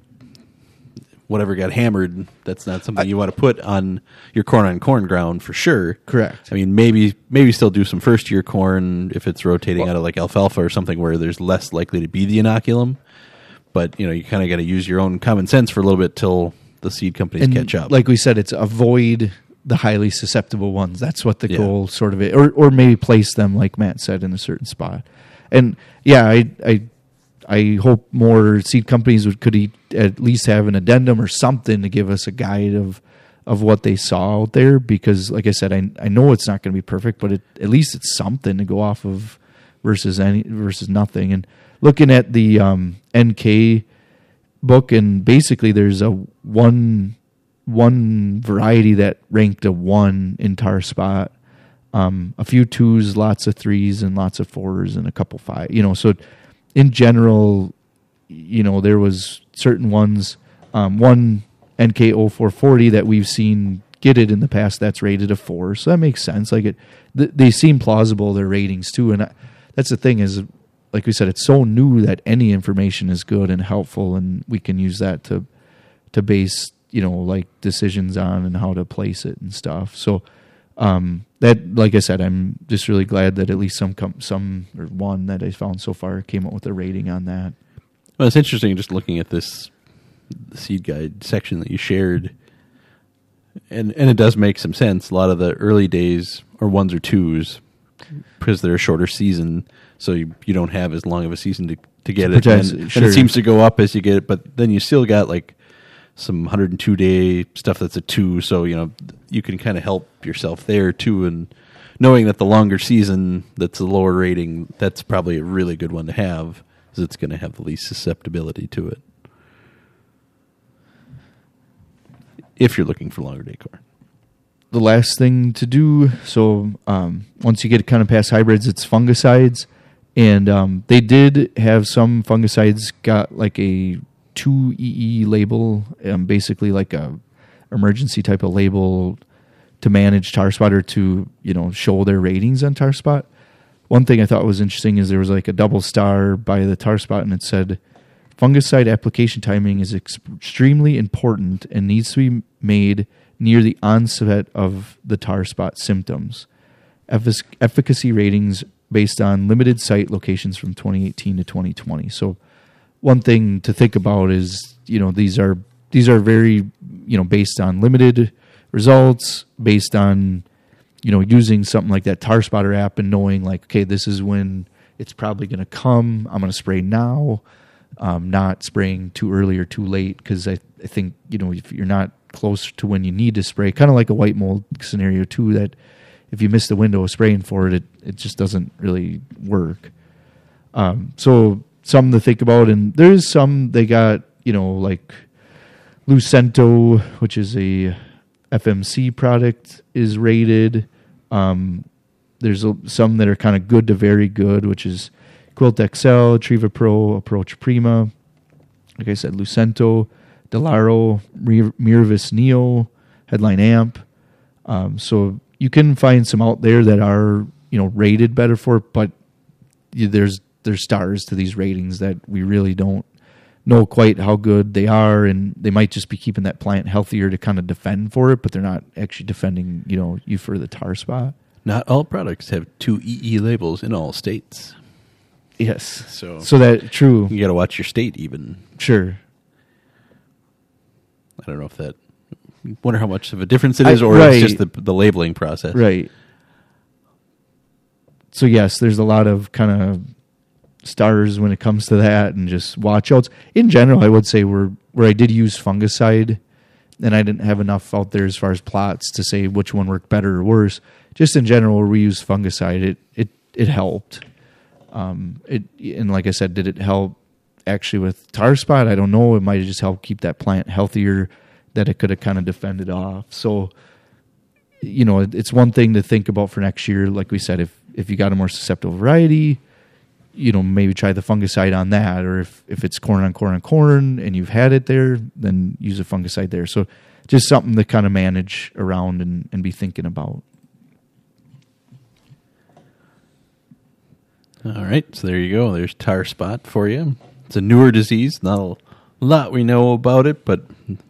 whatever got hammered, that's not something you want to put on your corn on corn ground for sure. Correct. I mean, maybe maybe still do some first year corn if it's rotating out of like alfalfa or something where there's less likely to be the inoculum. But you know, you kind of got to use your own common sense for a little bit till the seed companies and catch up. Like we said, it's avoid the highly susceptible ones. That's what the Yeah. goal sort of is, or or maybe place them like Matt said in a certain spot. And yeah, I I I hope more seed companies would could e- at least have an addendum or something to give us a guide of of what they saw out there because like I said I I know it's not going to be perfect but it, at least it's something to go off of versus any versus nothing and looking at the um, NK book and basically there's a one one variety that ranked a one in tar spot. Um, a few twos lots of threes and lots of fours and a couple five you know so in general you know there was certain ones. Um, one nk0440 that we've seen get it in the past that's rated a four so that makes sense. Like it th- they seem plausible their ratings too and I, that's the thing is like we said it's so new that any information is good and helpful and we can use that to to base you know like decisions on and how to place it and stuff so um that like i said i'm just really glad that at least some com- some or one that i found so far came up with a rating on that well, it's interesting just looking at this seed guide section that you shared. and and it does make some sense. A lot of the early days or ones or twos because they're a shorter season, so you, you don't have as long of a season to to get To it. protect- And, and it seems to go up as you get it, but then you still got like some 102 day stuff that's a two, so you know you can kind of help yourself there too, and knowing that the longer season that's a lower rating, that's probably a really good one to have, because it's going to have the least susceptibility to it. If you're looking for longer decor. the last thing to do. So um, once you get kind of past hybrids, it's fungicides, and um, they did have some fungicides got like a two EE label, um, basically like a emergency type of label to manage tar spot or to you know show their ratings on tar spot. One thing I thought was interesting is there was like a double star by the tar spot, and it said fungicide application timing is ex- extremely important and needs to be made near the onset of the tar spot symptoms. Effic- efficacy ratings based on limited site locations from 2018 to 2020. So, one thing to think about is you know these are these are very you know based on limited results, based on you know using something like that tar spotter app and knowing like okay this is when it's probably going to come. I'm going to spray now um, not spraying too early or too late because I, I think you know if you're not close to when you need to spray, kind of like a white mold scenario too. That if you miss the window of spraying for it, it it just doesn't really work. Um, so some to think about, and there is some they got you know like Lucento, which is a FMC product, is rated. Um, there's a, some that are kind of good to very good, which is Quilt XL, Trivapro, Approach Prima. Like I said, Lucento, Delaro, Mir- Miravis Neo, Headline Amp. Um, so you can find some out there that are you know rated better for it, but there's there's stars to these ratings that we really don't know quite how good they are, and they might just be keeping that plant healthier to kind of defend for it, but they're not actually defending you know you for the tar spot. Not all products have two EE labels in all states. Yes. So, So that true, you got to watch your state even. sure. I don't know if that. Wonder how much of a difference it is, I- is, or right. it's just the the labeling process. Right. So yes, there's a lot of kind of stars when it comes to that, and just watch outs. In general, I would say where where I did use fungicide, and I didn't have enough out there as far as plots to say which one worked better or worse. Just in general, where we used fungicide, it it it helped. Um, it and like I said, did it help actually with tar spot? I don't know. It might have just helped keep that plant healthier. That it could have kind of defended off. So you know, it- it's one thing to think about for next year. Like we said, if if you got a more susceptible variety, you know, maybe try the fungicide on that. Or if if it's corn on corn on corn and you've had it there, then use a fungicide there. So just something to kind of manage around and, and be thinking about. All right, so there you go. There's tar spot for you. It's a newer disease. Not a lot we know about it, but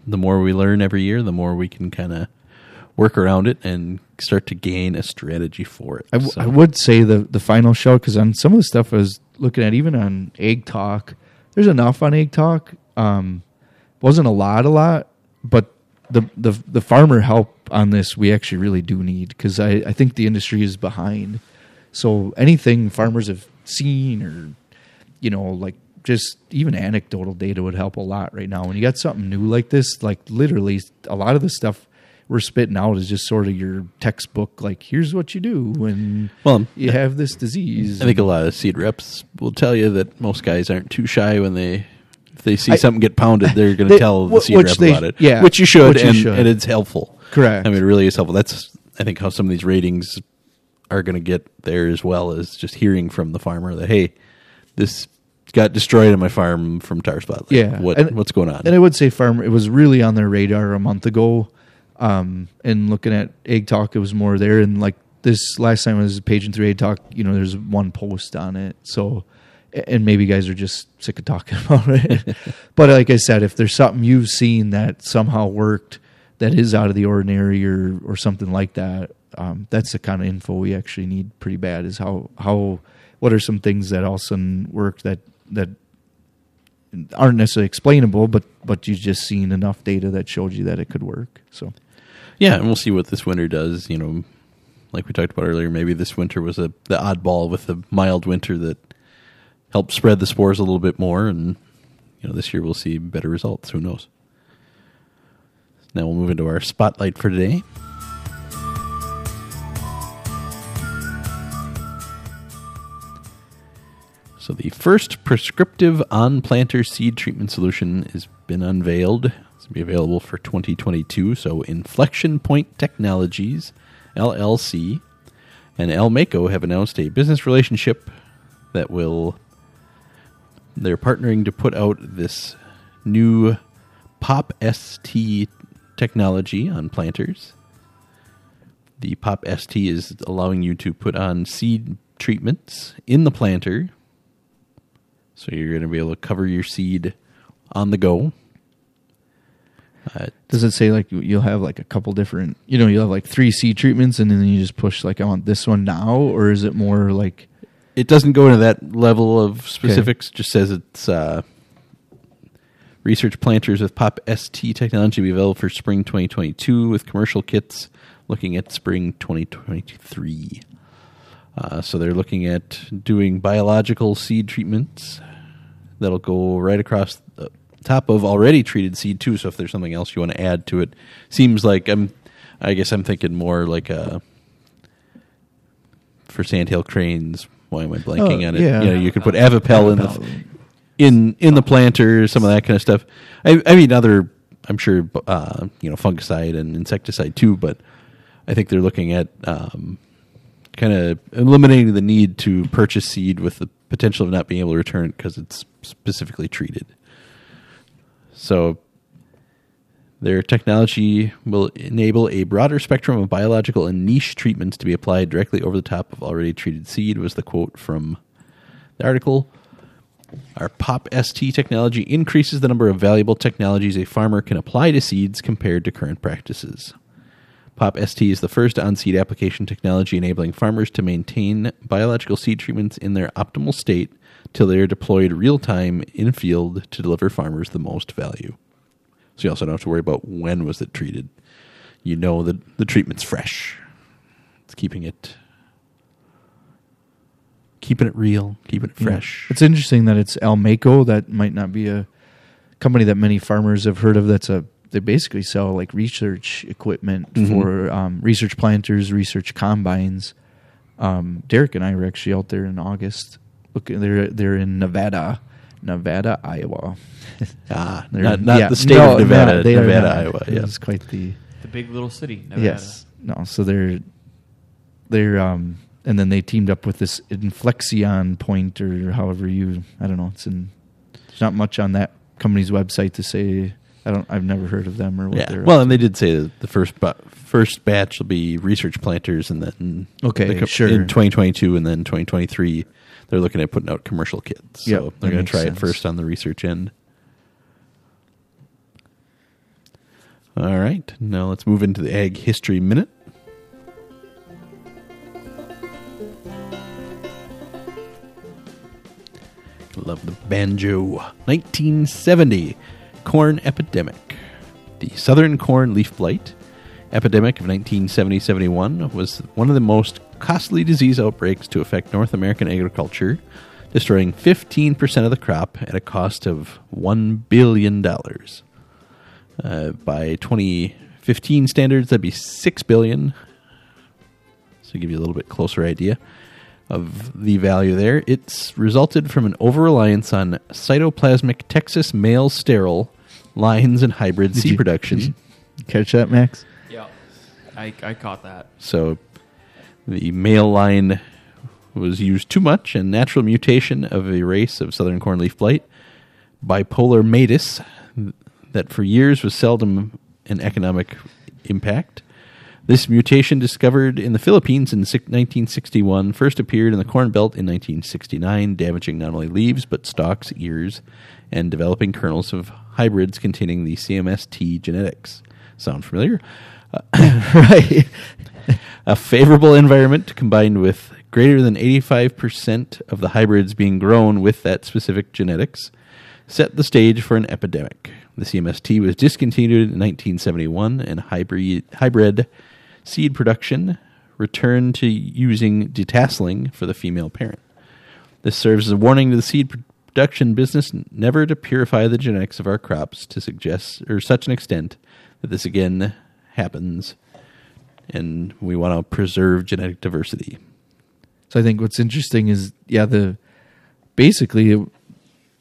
the more we learn every year, the more we can kind of work around it and start to gain a strategy for it. I, w- So- I would say the the final show because on some of the stuff I was looking at, even on Ag Talk, there's enough on Ag Talk. Um, wasn't a lot, a lot, but the the the farmer help on this we actually really do need because I I think the industry is behind. So anything farmers have seen or you know like just even anecdotal data would help a lot right now. When you got something new like this, like literally a lot of the stuff we're spitting out is just sort of your textbook. Like here's what you do when Well, you have this disease. I think a lot of seed reps will tell you that most guys aren't too shy when they if they see I- something get pounded, they're going to tell the seed rep they- about it. yeah, which you should, which you and, should. and it's helpful. Correct. I mean, it really is helpful. That's I think how some of these ratings are going to get there as well as just hearing from the farmer that hey, this got destroyed on my farm from tar spot. Like, yeah, what And- what's going on? And I would say farm. It was really on their radar a month ago. Um, and looking at Ag Talk, it was more there. And like this last time I was paging through Ag Talk, you know, there's one post on it. So, and maybe guys are just sick of talking about it. but like I said, if there's something you've seen that somehow worked, that is out of the ordinary, or or something like that, um, that's the kind of info we actually need pretty bad. Is how how what are some things that all of a sudden work that that aren't necessarily explainable, but but you've just seen enough data that showed you that it could work. So Yeah, and we'll see what this winter does. You know, like we talked about earlier, maybe this winter was a the oddball with a mild winter that helped spread the spores a little bit more, and you know this year we'll see better results. Who knows? Now we'll move into our spotlight for today. So the first prescriptive on planter seed treatment solution has been unveiled. It's going to be available for 2022. So Inflection Point Technologies, LLC, and Almaco have announced a business relationship that will they're partnering to put out this new Pop ST technology on planters. The Pop ST is allowing you to put on seed treatments in the planter so you're going to be able to cover your seed on the go. Uh, Does it say like you'll have like a couple different, you know, you'll have like three seed treatments and then you just push like I want this one now, or is it more like it doesn't go into that level of specifics. Just says it's uh, research planters with Pop ST technology will be available for spring 2022 with commercial kits looking at spring 2023. Uh, so they're looking at doing biological seed treatments that'll go right across the top of already treated seed too. So if there's something else you want to add to it, seems like I'm. I guess I'm thinking more like a for sandhill cranes. Why am I blanking Oh, on it? yeah. You know, you could put Avipel in the in in the planter, some of that kind of stuff. I, I mean, other I'm sure uh, you know fungicide and insecticide too, but I think they're looking at um, kind of eliminating the need to purchase seed with the potential of not being able to return it because it's specifically treated. So their technology will enable a broader spectrum of biological and niche treatments to be applied directly over the top of already treated seed, was the quote from the article. Our POP ST technology increases the number of valuable technologies a farmer can apply to seeds compared to current practices. POP ST is the first on seed application technology enabling farmers to maintain biological seed treatments in their optimal state till they are deployed real time in field to deliver farmers the most value. So you also don't have to worry about when was it treated. You know that the treatment's fresh. It's keeping it keeping it real, keeping it Yeah. fresh. It's interesting that it's Almaco. That might not be a company that many farmers have heard of. That's a they basically sell like research equipment Mhm. for um, research planters, research combines. Um, Derek and I were actually out there in August. Look, they're they're in Nevada, Nevada, Iowa. Ah, They're- not, not yeah, the state no, of Nevada, no, they Nevada, not. Iowa. Yeah. It's quite the The big little city. Nevada. Yes. No. So they're they're um and then they teamed up with this inflexion point or however you I don't know. It's in there's not much on that company's website to say I don't I've never heard of them or what Yeah. they're Well, and they did say that the first ba- first batch will be research planters, and then Okay, the co- sure. in 2022, and then 2023, they're looking at putting out commercial kits. So Yep, they're going to try sense. it first on the research end. All right, now let's move into the Ag History Minute. Love the banjo. 1970, corn epidemic. The southern corn leaf blight epidemic of 1970-71 was one of the most costly disease outbreaks to affect North American agriculture, destroying 15% of the crop at a cost of $1 billion. Uh, by 2015 standards, that'd be 6 billion. So give you a little bit closer idea of the value there. It's resulted from an over reliance on cytoplasmic Texas male sterile lines and hybrid Did seed you- production. did you catch that, Max? Yeah. I, I caught that. So the male line was used too much, and natural mutation of a race of southern corn leaf blight, bipolar maydis, that for years was seldom an economic impact. This mutation, discovered in the Philippines in six- 1961, first appeared in the Corn Belt in 1969, damaging not only leaves but stalks, ears, and developing kernels of hybrids containing the CMST genetics. Sound familiar? Uh, right. A favorable environment combined with greater than 85% of the hybrids being grown with that specific genetics set the stage for an epidemic. The CMST was discontinued in 1971, and hybrid, hybrid seed production returned to using detasseling for the female parent. This serves as a warning to the seed production business never to purify the genetics of our crops to suggest or such an extent that this again happens, and we want to preserve genetic diversity. So I think what's interesting is, yeah, the basically it,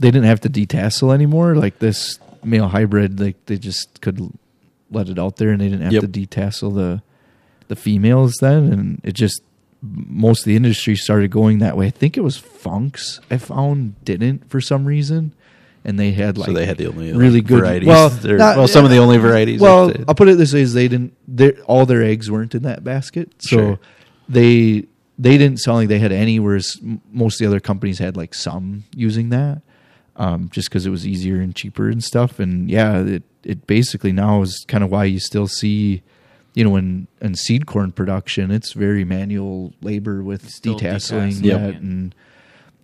they didn't have to detassel anymore. Like this male hybrid, like they just could let it out there, and they didn't have Yep. to detassel the the females then, and it just most of the industry started going that way. I think it was Funk's I found didn't for some reason, and they had like so they had the only like, really good varieties. Well, not- well, some of the only varieties. Well. I'll put it this way: is they didn't. All their eggs weren't in that basket, so Sure. they they didn't sound like they had any. Whereas most of the other companies had like some using that, um, just because it was easier and cheaper and stuff. And yeah, it it basically now is kind of why you still see, you know, in in seed corn production, it's very manual labor with Still detasseling detasseling, that and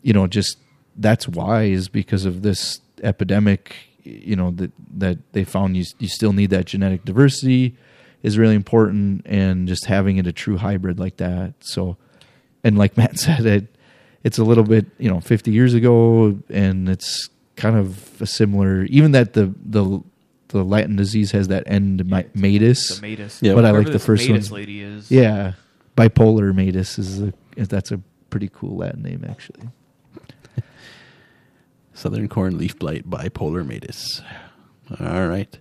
you know just that's why is because of this epidemic you know that that they found you you still need that genetic diversity is really important and just having it a true hybrid like that. So and like Matt said it it's a little bit you know 50 years ago and it's kind of a similar even that the the the Latin disease has that end Yeah, maydis The Maydis. Yeah. But I like the first Maydis one's- lady is. yeah bipolar maydis is a that's a pretty cool Latin name actually Southern corn leaf blight bipolar maydis. All right.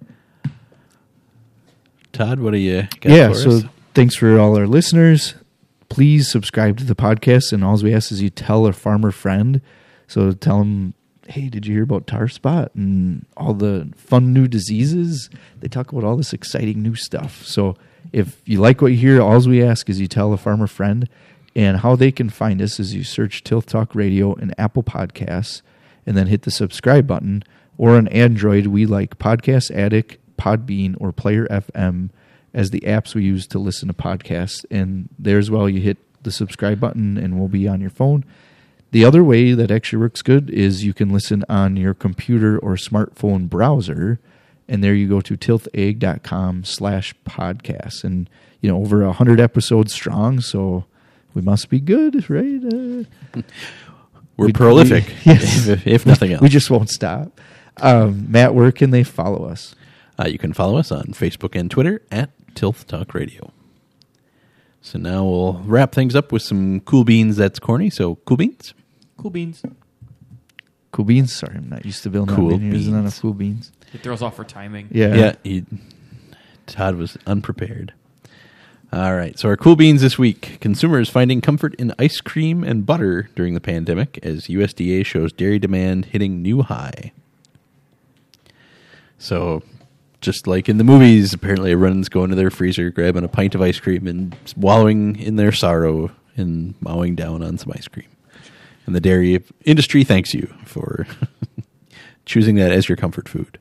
Todd, what are you got yeah for so us? thanks for all our listeners please subscribe to the podcast and all we ask is you tell a farmer friend so tell them hey did you hear about tar spot and all the fun new diseases they talk about all this exciting new stuff so if you like what you hear all we ask is you tell a farmer friend and how they can find us is you search tilth talk radio and apple podcasts and then hit the subscribe button or on android we like podcast addict podbean or player fm as the apps we use to listen to podcasts. And there as well, you hit the subscribe button and we'll be on your phone. The other way that actually works good is you can listen on your computer or smartphone browser. And there you go to tilthag.com slash podcasts. And, you know, over a 100 episodes strong. So we must be good, right? Uh, We're we- prolific, yes. if, if nothing else. we just won't stop. Um, Matt, where can they follow us? Uh, you can follow us on Facebook and Twitter at Tilth Talk Radio. So now we'll wrap things up with some cool beans. That's corny. So cool beans. Cool beans. Cool beans. Sorry, I'm not used to building Cool cool beans. Isn't beans. that cool beans? It throws off for timing. Yeah. Yeah, he, Todd was unprepared. All right, so our cool beans this week: consumers finding comfort in ice cream and butter during the pandemic, as USDA shows dairy demand hitting new high. So, just like in the movies, apparently everyone's going to their freezer, grabbing a pint of ice cream, and wallowing in their sorrow and mowing down on some ice cream. And the dairy industry thanks you for choosing that as your comfort food.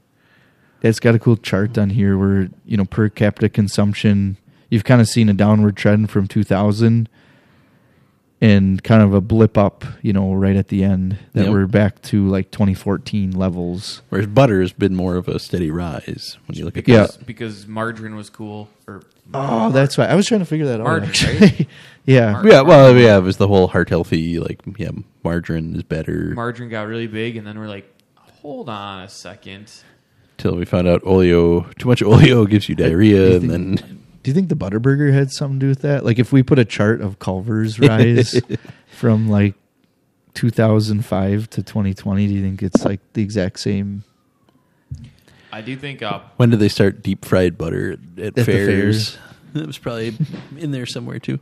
It's got a cool chart on here where, you know, per capita consumption, you've kind of seen a downward trend from 2000 and kind of a blip up, you know, right at the end that Yep. we're back to like 2014 levels. Whereas butter has been more of a steady rise when you look at Yeah. Because, because margarine was cool. Or Oh, that's right. I was trying to figure that out. Margin, right? yeah. Mar- Yeah, well, yeah, it was the whole heart healthy, like, yeah, margarine is better. margarine got really big, and then we're like, hold on a second. Till we found out oleo, too much oleo gives you diarrhea, and then Do you think the Butterburger had something to do with that? Like if we put a chart of Culver's rise from like 2005 to 2020, do you think it's like the exact same? I do think uh, when did they start deep fried butter at, at the fairs? It was probably in there somewhere too.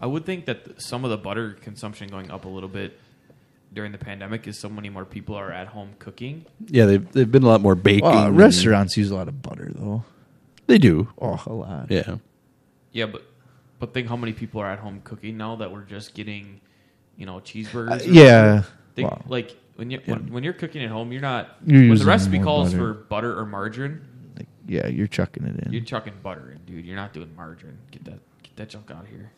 I would think that some of the butter consumption going up a little bit during the pandemic is so many more people are at home cooking. Yeah, they've they've been a lot more baking. Well, restaurants use a lot of butter though. They do. Oh, a lot. Yeah, Yeah, but but think how many people are at home cooking now that we're just getting, you know, cheeseburgers. Uh, yeah. Think Wow. like when you Yeah. when, when you're cooking at home, you're not You're when the recipe calls butter. for butter or margarine. Like, yeah, you're chucking it in. You're chucking butter in, dude. You're not doing margarine. Get that get that junk out of here.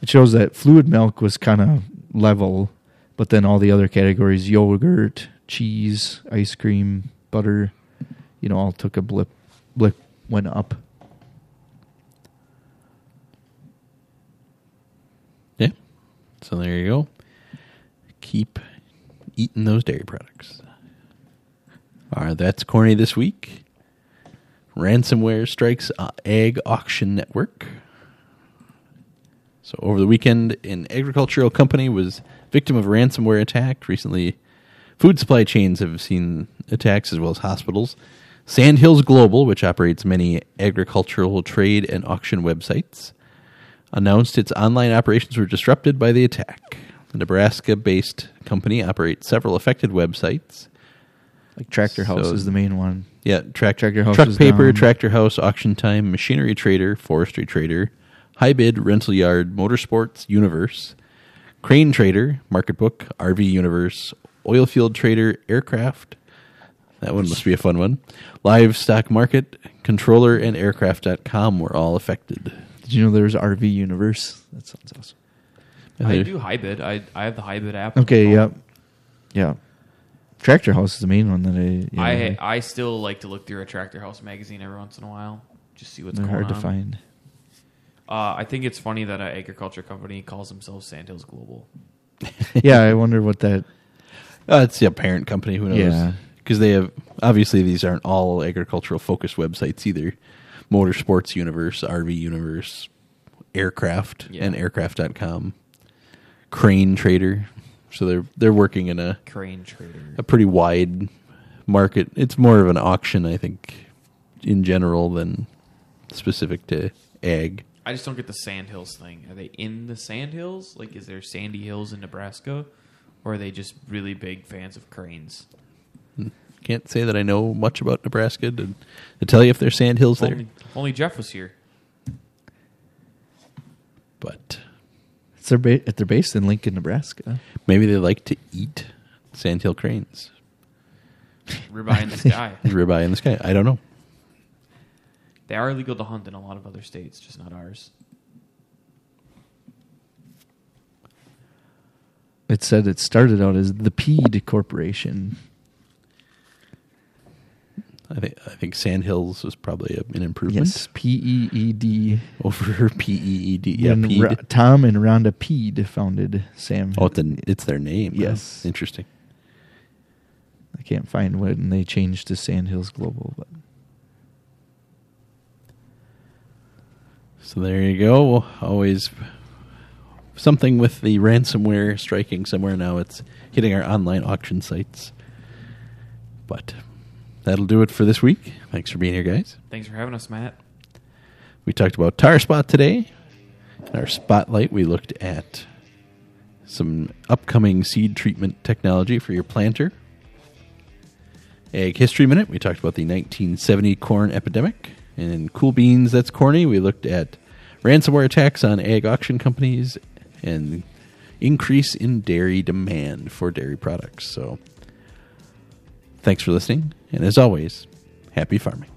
It shows that fluid milk was kind of level, but then all the other categories yogurt, cheese, ice cream, butter, you know, all took a blip, blip went up. Yeah. So there you go. Keep eating those dairy products. All right, that's corny this week. Ransomware strikes Ag Auction Network. So over the weekend, an agricultural company was victim of ransomware attack. Recently, food supply chains have seen attacks as well as hospitals. Sandhills Global, which operates many agricultural trade and auction websites, announced its online operations were disrupted by the attack. The Nebraska based company operates several affected websites. Like Tractor House So- is the main one. Yeah, track, Tractor House truck is paper, down. tractor house, auction time, machinery trader, forestry trader, high bid, rental yard, motorsports, universe, crane trader, market book, RV universe, oil field trader, aircraft. That one must be a fun one. Livestock market, controller, and aircraft.com were all affected. Did you know there's RV Universe? That sounds awesome. I do Hybid. I I have the Hybid app. Okay, my yep. Yeah. Tractor House is the main one that I. Yeah, I I still like to look through a Tractor House magazine every once in a while, just see what's they're going hard on. to find. Uh, I think it's funny that an agriculture company calls themselves Sandhills Global. yeah, I wonder what that. Uh, it's a parent company. Who knows? Yeah. Because they have obviously these aren't all agricultural focused websites either. Motorsports Universe, RV Universe, Aircraft, Yeah. and Aircraft.com, Crane Trader. So they're they're working in a Crane Trader. a pretty wide market. It's more of an auction, I think, in general than specific to ag. I just don't get the Sandhills thing. Are they in the Sandhills? Like, is there Sandy Hills in Nebraska, or are they just really big fans of cranes? Can't say that I know much about Nebraska to, to tell you if there's sand hills there, only, only Jeff was here. but It's their ba- they're based in Lincoln, Nebraska. maybe they like to eat sandhill cranes. Ribeye in the sky. Ribeye in the sky. I don't know. They are illegal to hunt in a lot of other states, just not ours. It said it started out as the Peed Corporation. I think I think Sandhills was probably an improvement Yes, P E E D. over P E E D. Yeah, Ra- Tom and Rhonda Peed founded Sam. oh, it's, an, it's their name. Yes. interesting. I can't find when they changed to Sandhills Global, but So there you go. Always something with the ransomware striking somewhere now. It's hitting our online auction sites. But that'll do it for this week. Thanks for being here, guys. Thanks for having us, Matt. We talked about Tar Spot today. In our spotlight, we looked at some upcoming seed treatment technology for your planter. Ag History Minute, we talked about the 1970 corn epidemic. And in Cool Beans, That's Corny, we looked at ransomware attacks on ag auction companies and increase in dairy demand for dairy products. So thanks for listening. And as always, happy farming.